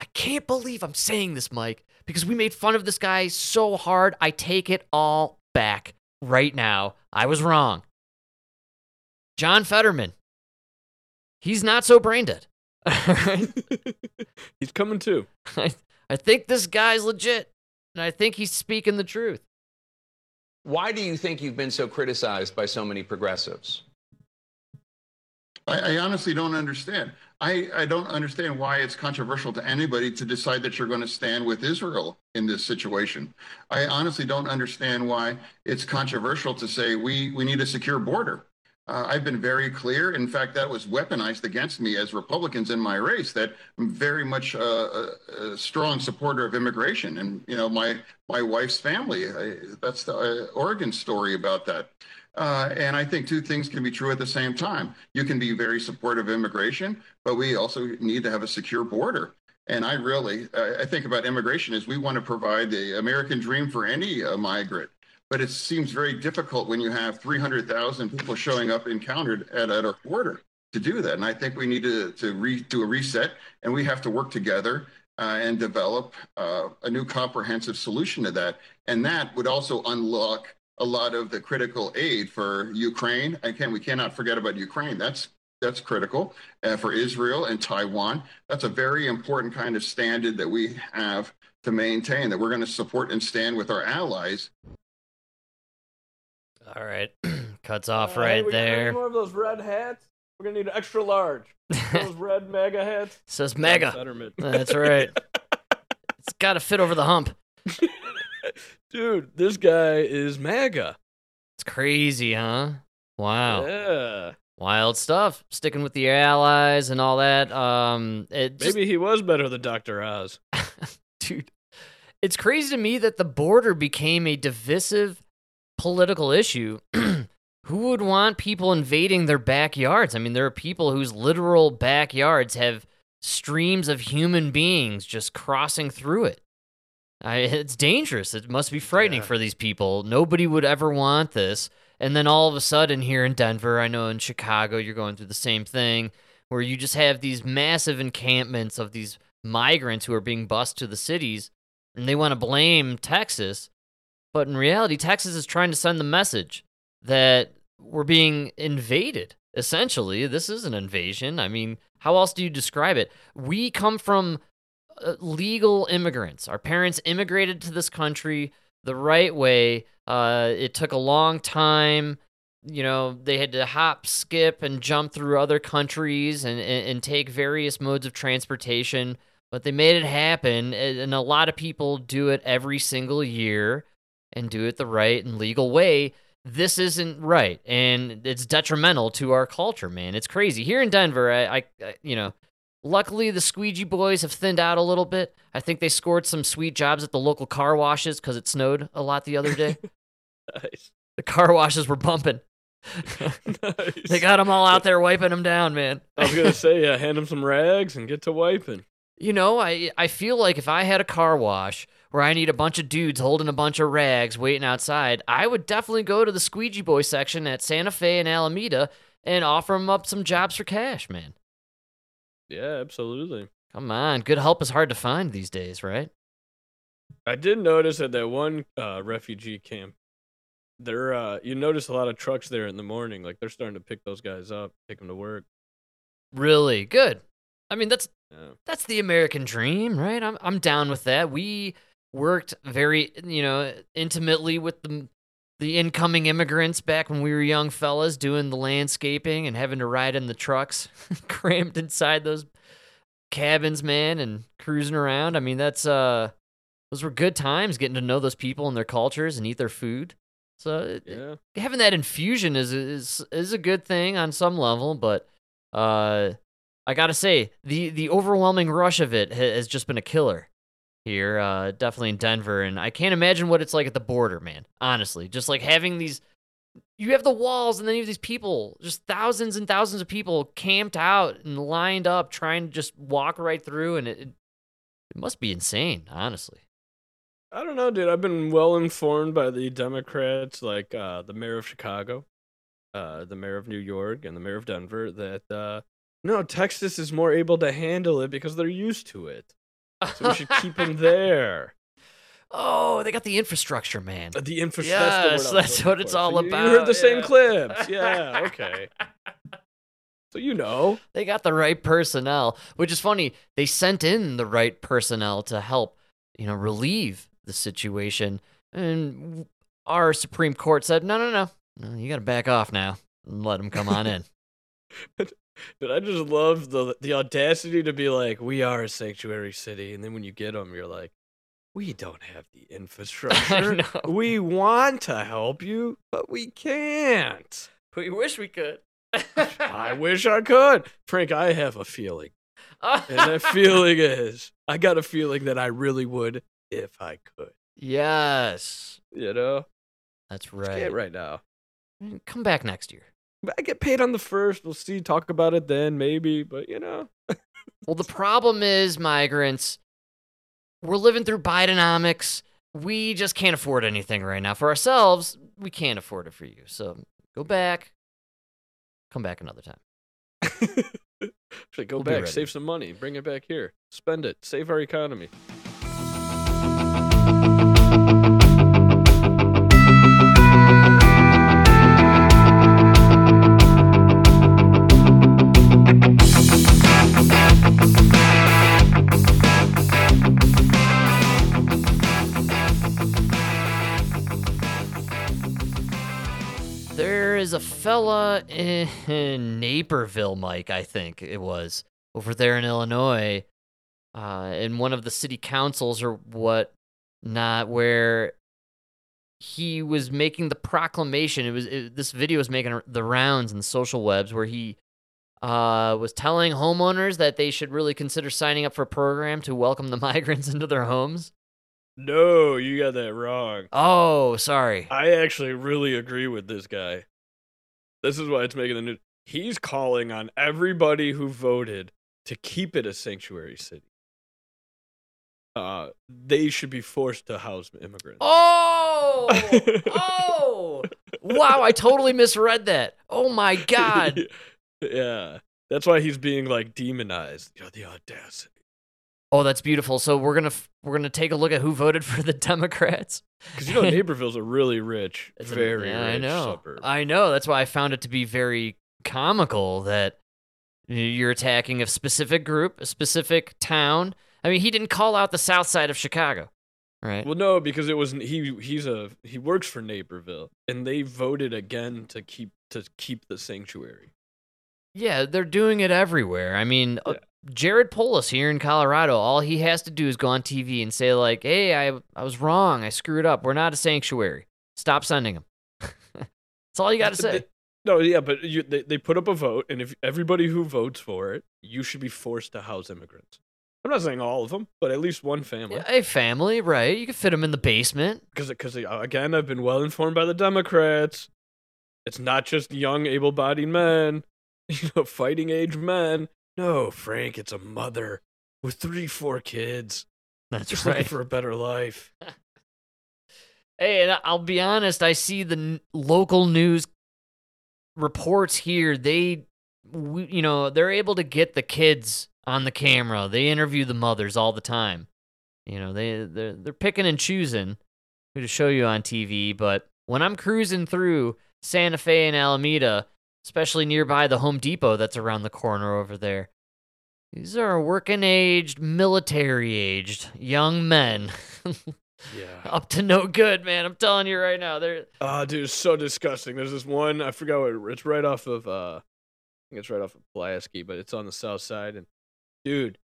I can't believe I'm saying this, Mike, because we made fun of this guy so hard. I take it all back right now. I was wrong. John Fetterman. He's not so brain dead. he's coming too. I, I think this guy's legit, and I think he's speaking the truth. Why do you think you've been so criticized by so many progressives? I, I honestly don't understand. I, I don't understand why it's controversial to anybody to decide that you're going to stand with Israel in this situation. I honestly don't understand why it's controversial to say we, we need a secure border. Uh, I've been very clear. In fact, that was weaponized against me as Republicans in my race. That I'm very much a, a strong supporter of immigration, and you know my my wife's family. I, that's the uh, Oregon story about that. Uh, and I think two things can be true at the same time. You can be very supportive of immigration, but we also need to have a secure border. And I really, I think about immigration is we want to provide the American dream for any uh, migrant. But it seems very difficult when you have 300,000 people showing up encountered at, at our border to do that. And I think we need to, to re, do a reset and we have to work together uh, and develop uh, a new comprehensive solution to that. And that would also unlock a lot of the critical aid for Ukraine. Again, we cannot forget about Ukraine. That's that's critical uh, for Israel and Taiwan. That's a very important kind of standard that we have to maintain. That we're going to support and stand with our allies. All right, cuts off Uh, right we got any there. more of those red hats? We're gonna need an extra large. those red mega hats. Says mega. That's right. It's got to fit over the hump. Dude, this guy is MAGA. It's crazy, huh? Wow. Yeah. Wild stuff. Sticking with the allies and all that. Um, it just, Maybe he was better than Dr. Oz. dude. It's crazy to me that the border became a divisive political issue. Who would want people invading their backyards? I mean, there are people whose literal backyards have streams of human beings just crossing through it. I, it's dangerous. It must be frightening Yeah. for these people. Nobody would ever want this. And then all of a sudden, here in Denver, I know in Chicago, you're going through the same thing where you just have these massive encampments of these migrants who are being bused to the cities and they want to blame Texas. But in reality, Texas is trying to send the message that we're being invaded. Essentially, this is an invasion. I mean, how else do you describe it? We come from uh, legal immigrants. Our parents immigrated to this country the right way. Uh, it took a long time. You know, they had to hop, skip, and jump through other countries and, and, and take various modes of transportation, but they made it happen. And a lot of people do it every single year and do it the right and legal way. This isn't right, and it's detrimental to our culture, man. It's crazy. Here in Denver, I, I, I you know, Luckily, the squeegee boys have thinned out a little bit. I think they scored some sweet jobs at the local car washes because it snowed a lot the other day. Nice. the car washes were bumping. nice. they got them all out there wiping them down, man. I was gonna say, yeah, hand them some rags and get to wiping. You know, I I feel like if I had a car wash where I need a bunch of dudes holding a bunch of rags waiting outside, I would definitely go to the squeegee boy section at Santa Fe and Alameda and offer them up some jobs for cash, man. Yeah, absolutely. Come on, good help is hard to find these days, right? I did notice at that one uh, refugee camp, there uh, you notice a lot of trucks there in the morning. Like they're starting to pick those guys up, take them to work. Really good. I mean, that's Yeah. that's the American dream, right? I'm I'm down with that. We worked very, you know, intimately with the the incoming immigrants back when we were young fellas doing the landscaping and having to ride in the trucks crammed inside those cabins, man, and cruising around. I mean, that's uh those were good times getting to know those people and their cultures and eat their food. So Yeah. having that infusion is is is a good thing on some level, but uh, I gotta say the the overwhelming rush of it has just been a killer here, uh, definitely in Denver, and I can't imagine what it's like at the border, man. Honestly, just like having these, you have the walls, and then you have these people, just thousands and thousands of people camped out and lined up, trying to just walk right through, and it it, must be insane, honestly. I don't know, dude. I've been well informed by the Democrats, like uh, the mayor of Chicago, uh, the mayor of New York, and the mayor of Denver, that uh, no, Texas is more able to handle it because they're used to it. So we should keep him there. Oh, they got the infrastructure, man. Uh, The infrastructure. Yes, that's what it's all You, about, you heard the same clips. Yeah, okay. So you know. They got the right personnel, which is funny. They sent in the right personnel to help, you know, relieve the situation. And our Supreme Court said, no, no, no. no you got to back off now and let them come on in. But I just love the the audacity to be like, we are a sanctuary city, and then when you get them, you're like, we don't have the infrastructure. We want to help you, but we can't. we wish we could. I wish I could, Frank. I have a feeling, and that feeling is, I got a feeling that I really would if I could. yes, You know, that's right. right now. Come back next year. I get paid on the first. We'll see. Talk about it then, maybe. But you know, Well, the problem is migrants. We're living through Bidenomics. We just can't afford anything right now for ourselves. We can't afford it for you. So go back. Come back another time. Actually, go We'll back, save some money, bring it back here, spend it, save our economy. Is a fella in Naperville, Mike, I think it was, over there in Illinois, uh, in one of the city councils or what not, where he was making the proclamation. It was it, this video was making the rounds in the social webs where he uh, was telling homeowners that they should really consider signing up for a program to welcome the migrants into their homes. No, you got that wrong. Oh, sorry. I actually really agree with this guy. This is why it's making the news. He's calling on everybody who voted to keep it a sanctuary city. Uh, they should be forced to house immigrants. Oh, oh, wow! I totally misread that. Oh my god. yeah, that's why he's being like demonized. You know, the audacity. Oh, that's beautiful. So we're gonna f- we're gonna take a look at who voted for the Democrats. Because you know Naperville's a really rich, It's a- very yeah, rich I know. suburb. I know. That's why I found it to be very comical that you're attacking a specific group, a specific town. I mean, he didn't call out the south side of Chicago, right? Well, no, because it was he. He's a he works for Naperville, and they voted again to keep to keep the sanctuary. Yeah, they're doing it everywhere. I mean, uh, Yeah. Jared Polis here in Colorado, all he has to do is go on TV and say like, "Hey, I I was wrong. I screwed up. We're not a sanctuary. Stop sending them." That's all you got to say. They- No, yeah, but you, they they put up a vote, and if everybody who votes for it, you should be forced to house immigrants. I'm not saying all of them, but at least one family. A family, right? You can fit them in the basement. Because because uh, again, I've been well informed by the Democrats. It's not just young, able-bodied men, you know, fighting age men. No, Frank, it's a mother with three, four kids, That's just right. looking for a better life. Hey, and I'll be honest. I see the n- local news reports here. They, we, you know, they're able to get the kids on the camera. They interview the mothers all the time. You know, they they're they're picking and choosing who to show you on TV. But when I'm cruising through Santa Fe and Alameda, especially nearby the Home Depot that's around the corner over there, these are working aged, military aged young men. Yeah. up to no good, man. I'm telling you right now. They're Oh, dude, it's so disgusting. There's this one I forgot what it's right off of uh I think it's right off of Pulaski, but it's on the south side and dude,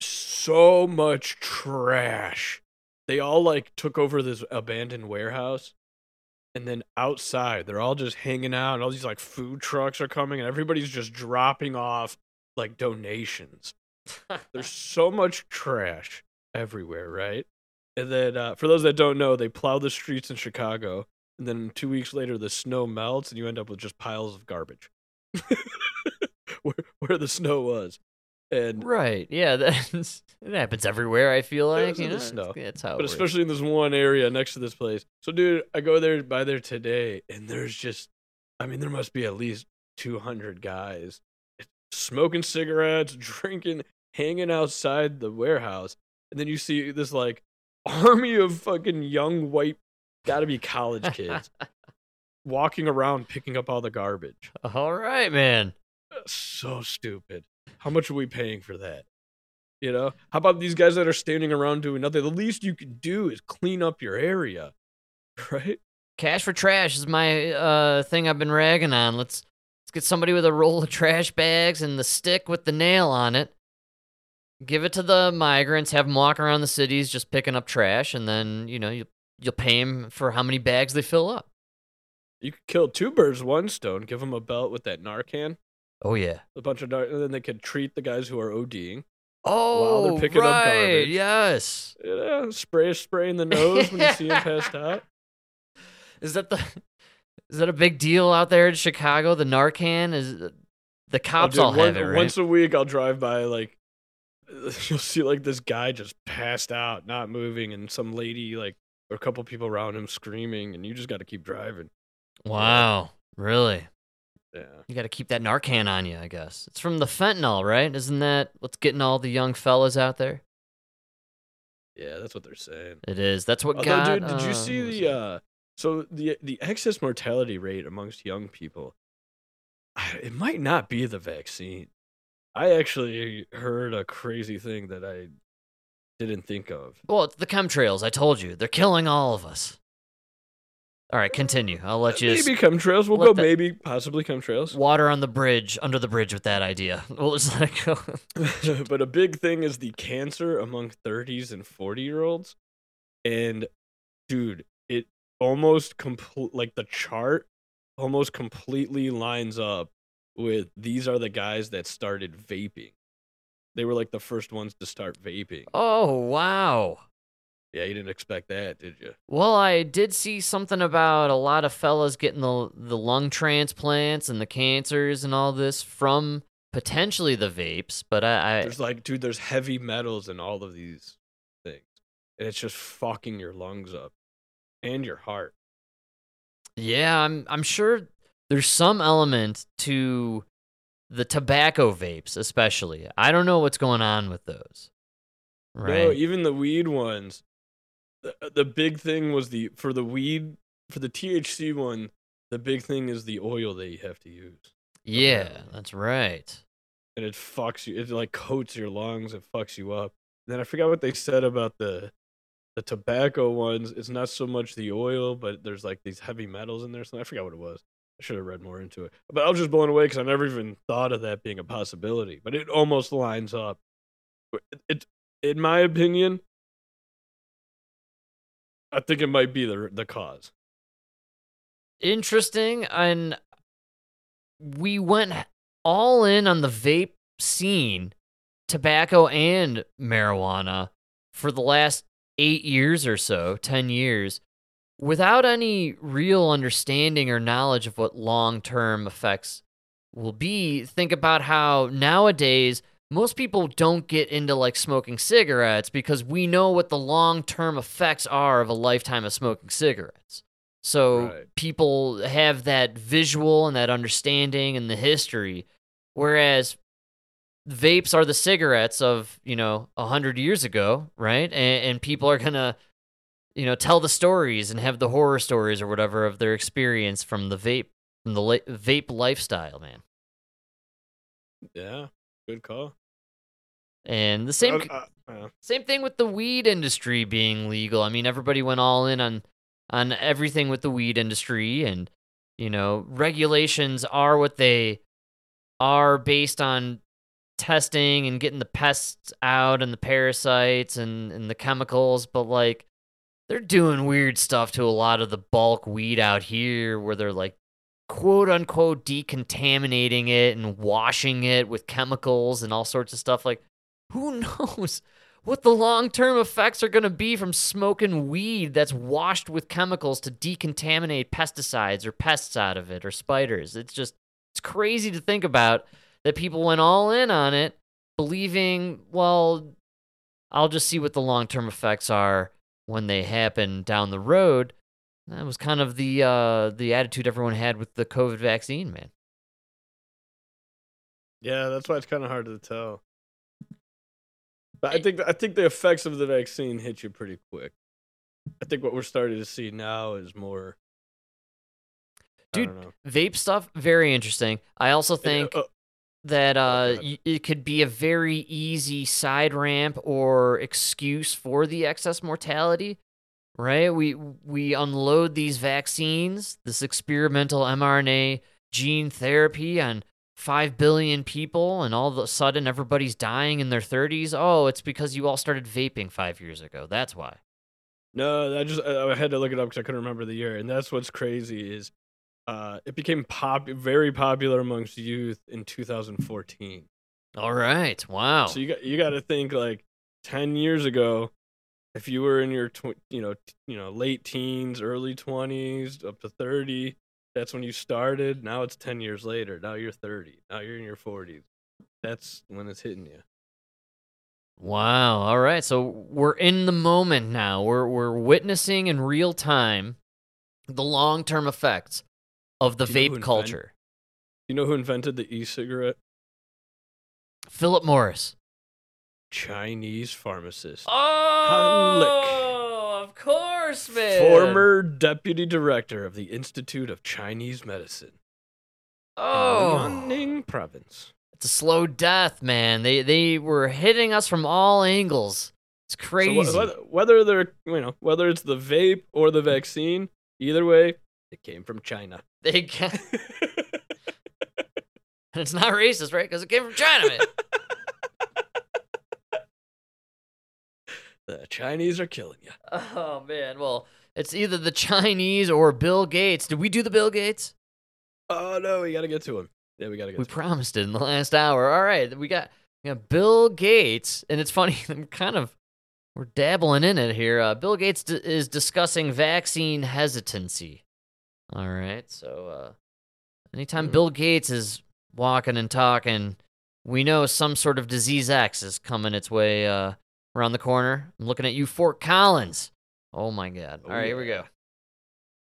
so much trash. They all like took over this abandoned warehouse and then outside they're all just hanging out and all these like food trucks are coming and everybody's just dropping off like donations. There's so much trash everywhere, right? And then, uh, for those that don't know, they plow the streets in Chicago, and then two weeks later, the snow melts, and you end up with just piles of garbage where where the snow was. And right. Yeah, that's it happens everywhere. I feel like you know the snow. it's- That's how. but it works. especially in this one area next to this place. So, dude, I go there by there today, and there's just, I mean, there must be at least 200 guys smoking cigarettes, drinking, hanging outside the warehouse, and then you see this like army of fucking young white, gotta be college kids, walking around picking up all the garbage. all right, man. Uh, so stupid. How much are we paying for that? You know, how about these guys that are standing around doing nothing? The least you could do is clean up your area, right? Cash for trash is my uh thing I've been ragging on. Let's let's get somebody with a roll of trash bags and the stick with the nail on it. Give it to the migrants. Have them walk around the cities just picking up trash, and then you know you you'll pay them for how many bags they fill up. You could kill two birds with one stone. Give them a belt with that Narcan, Oh yeah. a bunch of Nar- and then they could treat the guys who are ODing. Oh, they're picking up right. garbage. Yes. Yeah, spray a spray in the nose when you see them passed out. Is that the is that a big deal out there in Chicago? The Narcan is uh, the Oh, cops dude, all one- have it, right? Once a week, I'll drive by like you'll see like this guy just passed out, not moving, and some lady like or a couple people around him screaming, and you just got to keep driving. wow, really? Yeah. You got to keep that Narcan on you, I guess. It's from the fentanyl, right? Isn't that what's getting all the young fellas out there? Yeah, that's what they're saying. It is. That's what Although, got. dude, did you uh, see the uh so the the excess mortality rate amongst young people? It might not be the vaccine. I actually heard a crazy thing that I didn't think of. Well, it's the chemtrails. I told you, they're killing all of us. All right, continue. I'll let you. Maybe chemtrails. We'll go. maybe, possibly chemtrails. Water on the bridge, under the bridge with that idea. We'll just let it go. but a big thing is the cancer among 30s and 40 year olds. And dude, it almost complete like the chart almost completely lines up with these are the guys that started vaping. They were like the first ones to start vaping. Oh, wow. Yeah, you didn't expect that, did you? Well, I did see something about a lot of fellas getting the the lung transplants and the cancers and all this from potentially the vapes, but I, I There's like, dude, there's heavy metals in all of these things. And it's just fucking your lungs up and your heart. yeah, I'm I'm sure there's some element to the tobacco vapes, especially. I don't know what's going on with those. Right. No, even the weed ones. The, uh, the big thing was the for the weed for the THC one. The big thing is the oil that you have to use, yeah, that's right. and it fucks you. It like coats your lungs. It fucks you up. then I forgot what they said about the the tobacco ones. It's not so much the oil, but there's like these heavy metals in there. So I forgot what it was. I should have read more into it. But I was just blown away because I never even thought of that being a possibility. But it almost lines up. It, it in my opinion, I think it might be the the cause. interesting and we went all in on the vape scene tobacco and marijuana for the last eight years or so 10 years without any real understanding or knowledge of what long-term effects will be think about how nowadays most people don't get into like smoking cigarettes because we know what the long-term effects are of a lifetime of smoking cigarettes so Right. people have that visual and that understanding and the history. Whereas vapes are the cigarettes of, you know, a hundred years ago, right? And, and people are gonna, you know, tell the stories and have the horror stories or whatever of their experience from the vape from the la- vape lifestyle, man. Yeah, good call. And the same Uh, uh, Same thing with the weed industry being legal. I mean, everybody went all in on on everything with the weed industry and you know, regulations are what they are based on testing and getting the pests out and the parasites and, and the chemicals, but like they're doing weird stuff to a lot of the bulk weed out here where they're like quote unquote decontaminating it and washing it with chemicals and all sorts of stuff like who knows what the long term effects are going to be from smoking weed that's washed with chemicals to decontaminate pesticides or pests out of it or spiders. It's just, it's crazy to think about that people went all in on it, believing, well, I'll just see what the long term effects are when they happen down the road. That was kind of the uh, the attitude everyone had with the COVID vaccine, man. yeah, that's why it's kind of hard to tell. But I think I think the effects of the vaccine hit you pretty quick. I think what we're starting to see now is more. I Dude. Vape stuff, very interesting. I also And, think uh, that uh, y- it could be a very easy side ramp or excuse for the excess mortality, right? We we unload these vaccines, this experimental mRNA gene therapy on 5 billion people and all of a sudden everybody's dying in their 30s. Oh, it's because you all started vaping 5 years ago. That's why. No, I just I I had to look it up because I couldn't remember the year, and that's what's crazy is, uh, it became pop very popular amongst youth in 2014. All right. Wow. So you got you got to think like 10 years ago, if you were in your tw- you know t- you know late teens, early 20s, up to 30, that's when you started. Now it's 10 years later. Now you're 30. Now you're in your 40s. That's when it's hitting you. Wow. All right. So we're in the moment now. We're we're witnessing in real time the long-term effects of the vape invent- culture. You know who invented the e-cigarette? Philip Morris. Chinese pharmacist. Oh, of course, man. Former deputy director of the Institute of Chinese Medicine in Oh, Liaoning Province. it's a slow death, man. They they were hitting us from all angles. It's So crazy. wh- whether, whether they're you know whether it's the vape or the vaccine, either way, it came from China. they can It's not racist, right? Because it came from China, man. the Chinese are killing you. oh man. Well, it's either the Chinese or Bill Gates. Did we do the Bill Gates? Oh no, we got to get to him. Yeah, we gotta get. We promised it in the last hour. All right, we got we got Bill Gates, and it's funny. I'm kind of we're dabbling in it here. Uh, Bill Gates d- is discussing vaccine hesitancy. All right, so uh, anytime Bill Gates is walking and talking, we know some sort of disease X is coming its way uh, around the corner. I'm looking at you, Fort Collins. Oh my God! All right, here we go.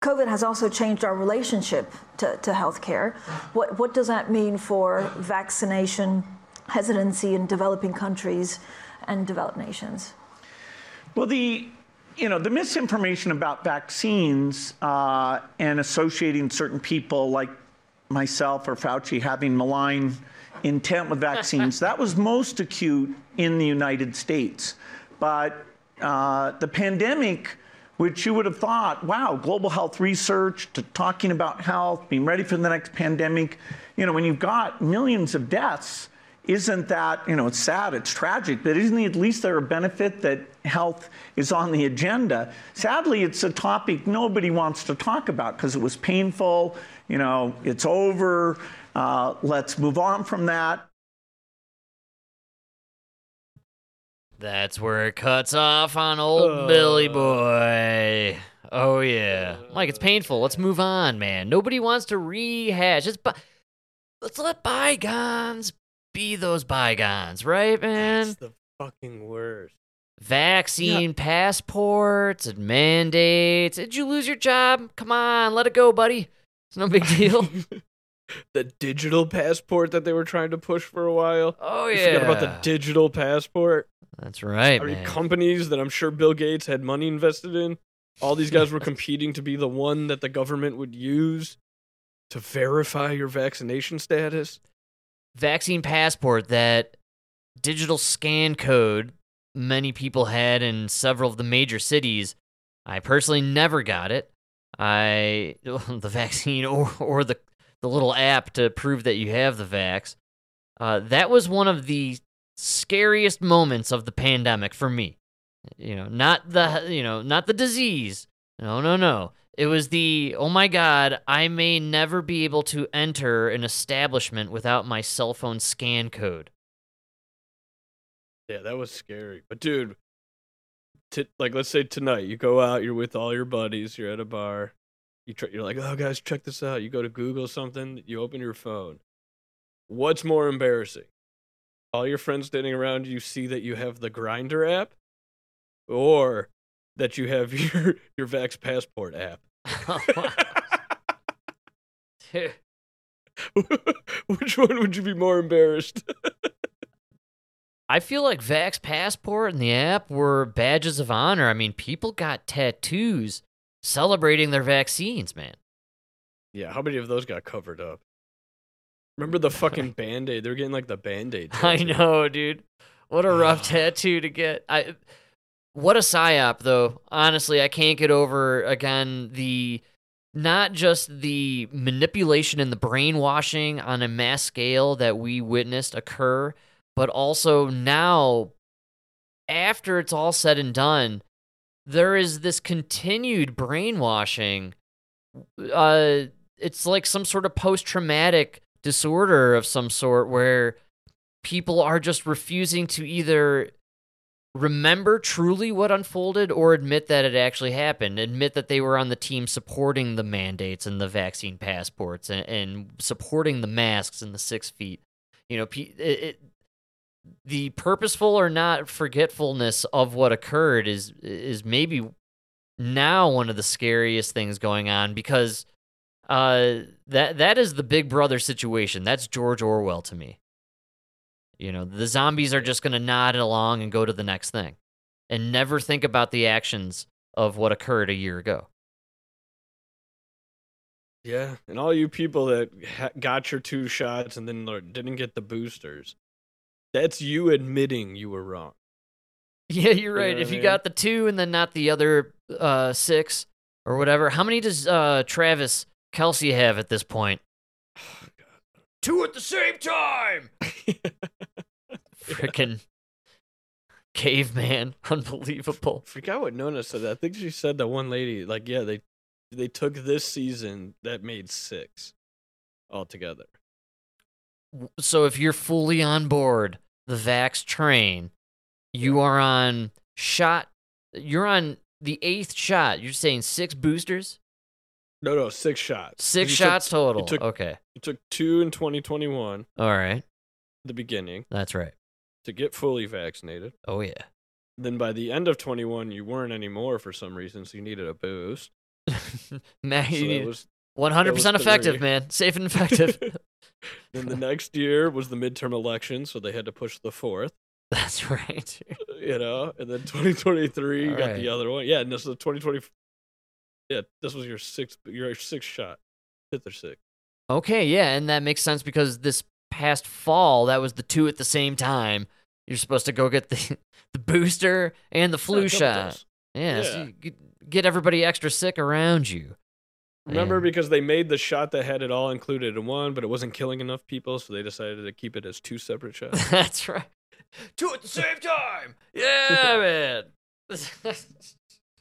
COVID has also changed our relationship to, to healthcare. What, what does that mean for vaccination hesitancy in developing countries and developed nations? Well, the you know the misinformation about vaccines uh, and associating certain people like myself or Fauci having malign intent with vaccines that was most acute in the United States, but uh, the pandemic. Which you would have thought, wow, global health research to talking about health, being ready for the next pandemic. You know, when you've got millions of deaths, isn't that, you know, it's sad, it's tragic, but isn't at least there a benefit that health is on the agenda? Sadly, it's a topic nobody wants to talk about because it was painful, you know, it's over, uh, let's move on from that. That's where it cuts off on old Billy boy. Oh yeah, Mike, it's painful. Let's move on, man. Nobody wants to rehash. It's bu- let's let bygones be those bygones, right, man? That's the fucking worst. Vaccine passports and mandates. Did you lose your job? Come on, let it go, buddy. It's no big deal. the digital passport that they were trying to push for a while. Oh You yeah, forgot about the digital passport. That's right, I mean, man. companies that I'm sure Bill Gates had money invested in. All these guys were competing to be the one that the government would use to verify your vaccination status. vaccine passport that digital scan code many people had in several of the major cities. I personally never got it. I the vaccine or or the the little app to prove that you have the vax. Uh, that was one of the scariest moments of the pandemic for me. You know, not the you know not the disease. No, no, no. It was the oh my god, I may never be able to enter an establishment without my cell phone scan code. Yeah, that was scary. But dude, t- like let's say tonight you go out, you're with all your buddies, you're at a bar, you try, you're like, oh guys, check this out. You go to Google something, you open your phone. What's more embarrassing? All your friends standing around you see that you have the Grindr app, or that you have your your Vax Passport app. Which one would you be more embarrassed? I feel like Vax Passport and the app were badges of honor. I mean, people got tattoos celebrating their vaccines, man. Yeah, how many of those got covered up? Remember the fucking band aid? They're getting like the band aid. I know, dude. What a rough tattoo to get. I what a psyop though. Honestly, I can't get over again the not just the manipulation and the brainwashing on a mass scale that we witnessed occur, but also now after it's all said and done, there is this continued brainwashing. Uh it's like some sort of post-traumatic disorder of some sort where people are just refusing to either remember truly what unfolded or admit that it actually happened admit that they were on the team supporting the mandates and the vaccine passports and, and supporting the masks and the six feet you know it, it, the purposeful or not forgetfulness of what occurred is is maybe now one of the scariest things going on because uh that that is the big brother situation. That's george orwell to me. You know, the zombies are just going to nod along and go to the next thing and never think about the actions of what occurred a year ago. Yeah, and all you people that ha- got your two shots and then didn't get the boosters, that's you admitting you were wrong. Yeah, you're You right. know if you mean? got the two and then not the other uh, six or whatever, how many does uh, Travis Kelce have at this point? Two at the same time. Freaking caveman, unbelievable. Forgot what Nona said. I think she said that one lady, like, yeah, they they took this season that made six altogether. So if you're fully on board the Vax train, you are on shot. You're on the eighth shot. You're saying six boosters, No, no, six shots. six You took- shots total. You took, okay, you took two in 2021, all right, the beginning, that's right. to get fully vaccinated. Oh yeah. Then by the end of 21, you weren't anymore for some reason, so you needed a boost. man, So you need 100% was effective, three. man. Safe and effective. then the next year was the midterm election, so they had to push the fourth. That's right. You know, and then 2023 you got right. the other one. Yeah, and this is 2020. Yeah, this was your sixth, your sixth shot, fifth or sixth. Okay, yeah, and that makes sense because this past fall, that was the two at the same time. You're supposed to go get the the booster and the flu double shot. dose. Yeah, so get everybody extra sick around you. Remember, And- because they made the shot that had it all included in one, but it wasn't killing enough people, so they decided to keep it as two separate shots. That's right. Two at the same time. Yeah, man.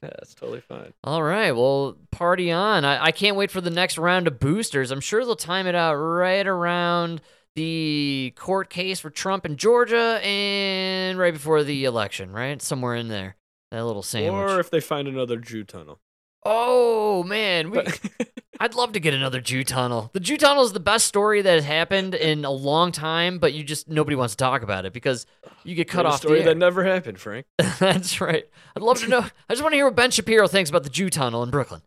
Yeah, it's totally fine. All right, well, party on. I, I can't wait for the next round of boosters. I'm sure they'll time it out right around the court case for Trump in Georgia and right before the election, right? Somewhere in there. That little sandwich. Or if they find another Jew tunnel. Oh man, we, I'd love to get another Jew tunnel. The Jew tunnel is the best story that has happened in a long time, but you just nobody wants to talk about it because you get cut off. story the that never happened, Frank. That's right. I'd love to know. I just want to hear what Ben Shapiro thinks about the Jew tunnel in Brooklyn.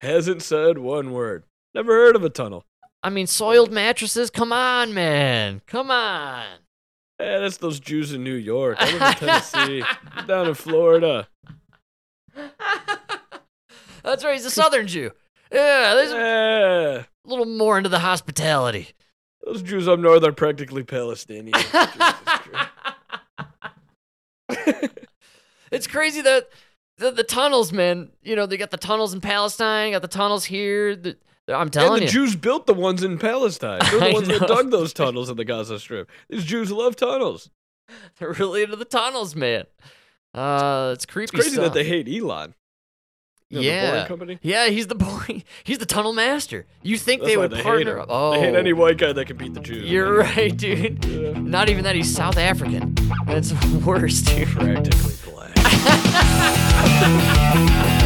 Hasn't said one word. Never heard of a tunnel. I mean, soiled mattresses. Come on, man. Come on. Yeah, that's those Jews in New York. I live in Tennessee. Down in Florida. That's right. He's a Southern Jew. Yeah, there's a little more into the hospitality. Those Jews up north are practically Palestinian. It's crazy that the, the tunnels, man. You know, they got the tunnels in Palestine, got the tunnels here. The, I'm telling and the you. Jews built the ones in Palestine. They're the I ones that dug those tunnels in the Gaza Strip. These Jews love tunnels. They're really into the tunnels, man. Uh, it's creepy. It's crazy stuff. that they hate Elon. You know, the yeah, company. yeah, he's the boy. He's the tunnel master. You think That's they would they hate partner him. up? Oh, They hate any white guy that can beat the Jews. You're right, dude. Yeah. Not even that. He's South African. That's worse, dude. He's practically black.